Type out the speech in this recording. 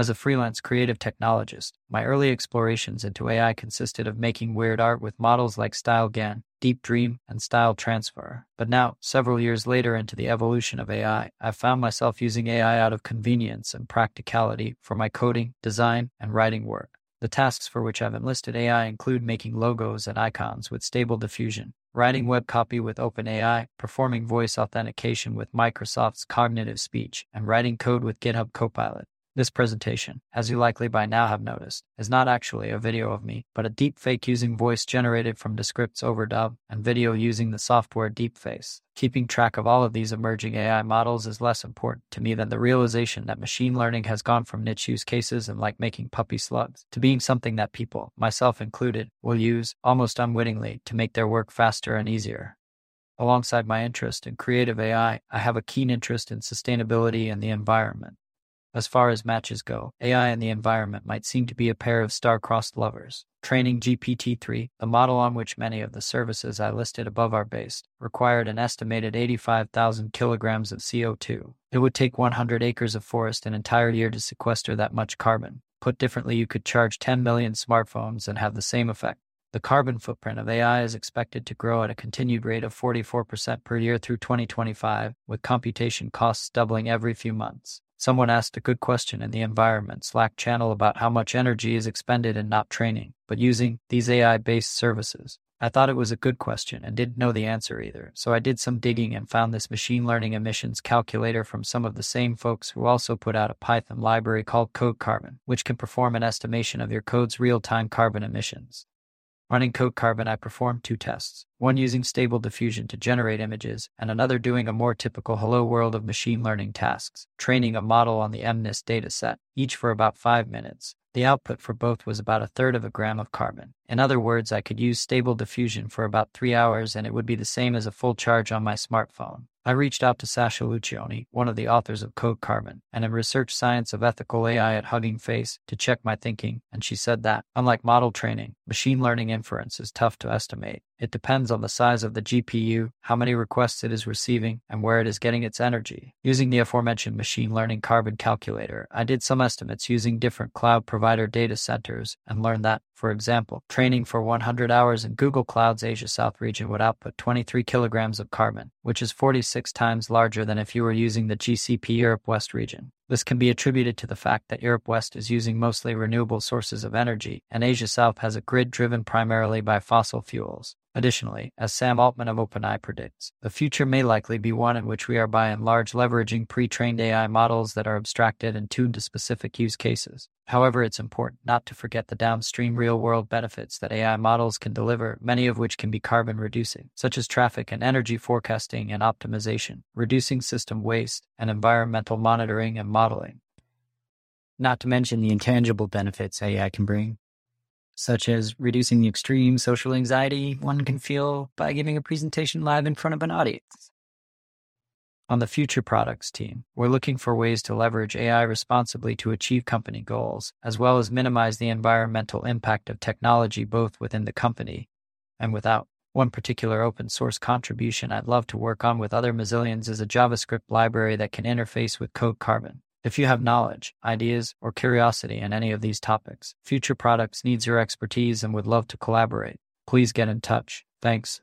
As a freelance creative technologist, my early explorations into AI consisted of making weird art with models like StyleGAN, Deep Dream, and Style Transfer. But now, several years later into the evolution of AI, I've found myself using AI out of convenience and practicality for my coding, design, and writing work. The tasks for which I've enlisted AI include making logos and icons with Stable Diffusion, writing web copy with OpenAI, performing voice authentication with Microsoft's Cognitive Speech, and writing code with GitHub Copilot. This presentation, as you likely by now have noticed, is not actually a video of me, but a deepfake using voice generated from Descript's overdub and video using the software Deepface. Keeping track of all of these emerging AI models is less important to me than the realization that machine learning has gone from niche use cases and like making puppy slugs to being something that people, myself included, will use, almost unwittingly, to make their work faster and easier. Alongside my interest in creative AI, I have a keen interest in sustainability and the environment. As far as matches go, AI and the environment might seem to be a pair of star-crossed lovers. Training GPT-3, the model on which many of the services I listed above are based, required an estimated 85,000 kilograms of CO2. It would take 100 acres of forest an entire year to sequester that much carbon. Put differently, you could charge 10 million smartphones and have the same effect. The carbon footprint of AI is expected to grow at a continued rate of 44% per year through 2025, with computation costs doubling every few months. Someone asked a good question in the environment Slack channel about how much energy is expended in not training, but using these AI based services. I thought it was a good question and didn't know the answer either, so I did some digging and found this machine learning emissions calculator from some of the same folks who also put out a Python library called Code Carbon, which can perform an estimation of your code's real time carbon emissions. Running Code Carbon, I performed two tests one using Stable Diffusion to generate images, and another doing a more typical Hello World of machine learning tasks, training a model on the MNIST dataset, each for about five minutes. The output for both was about a third of a gram of carbon. In other words, I could use Stable Diffusion for about three hours and it would be the same as a full charge on my smartphone. I reached out to Sasha Luccioni, one of the authors of Code Carbon, and a Research Science of Ethical AI at Hugging Face, to check my thinking, and she said that, unlike model training, machine learning inference is tough to estimate. It depends on the size of the GPU, how many requests it is receiving, and where it is getting its energy. Using the aforementioned machine learning carbon calculator, I did some estimates using different cloud provider data centers and learned that, for example, training for 100 hours in Google Cloud's Asia South region would output 23 kilograms of carbon, which is 46 times larger than if you were using the GCP Europe West region. This can be attributed to the fact that Europe West is using mostly renewable sources of energy, and Asia South has a grid driven primarily by fossil fuels. Additionally, as Sam Altman of OpenAI predicts, the future may likely be one in which we are by and large leveraging pre trained AI models that are abstracted and tuned to specific use cases. However, it's important not to forget the downstream real world benefits that AI models can deliver, many of which can be carbon reducing, such as traffic and energy forecasting and optimization, reducing system waste, and environmental monitoring and modeling. Not to mention the intangible benefits AI can bring, such as reducing the extreme social anxiety one can feel by giving a presentation live in front of an audience. On the future products team, we're looking for ways to leverage AI responsibly to achieve company goals, as well as minimize the environmental impact of technology both within the company and without. One particular open source contribution I'd love to work on with other Mozillians is a JavaScript library that can interface with Code Carbon. If you have knowledge, ideas, or curiosity in any of these topics, Future Products needs your expertise and would love to collaborate. Please get in touch. Thanks.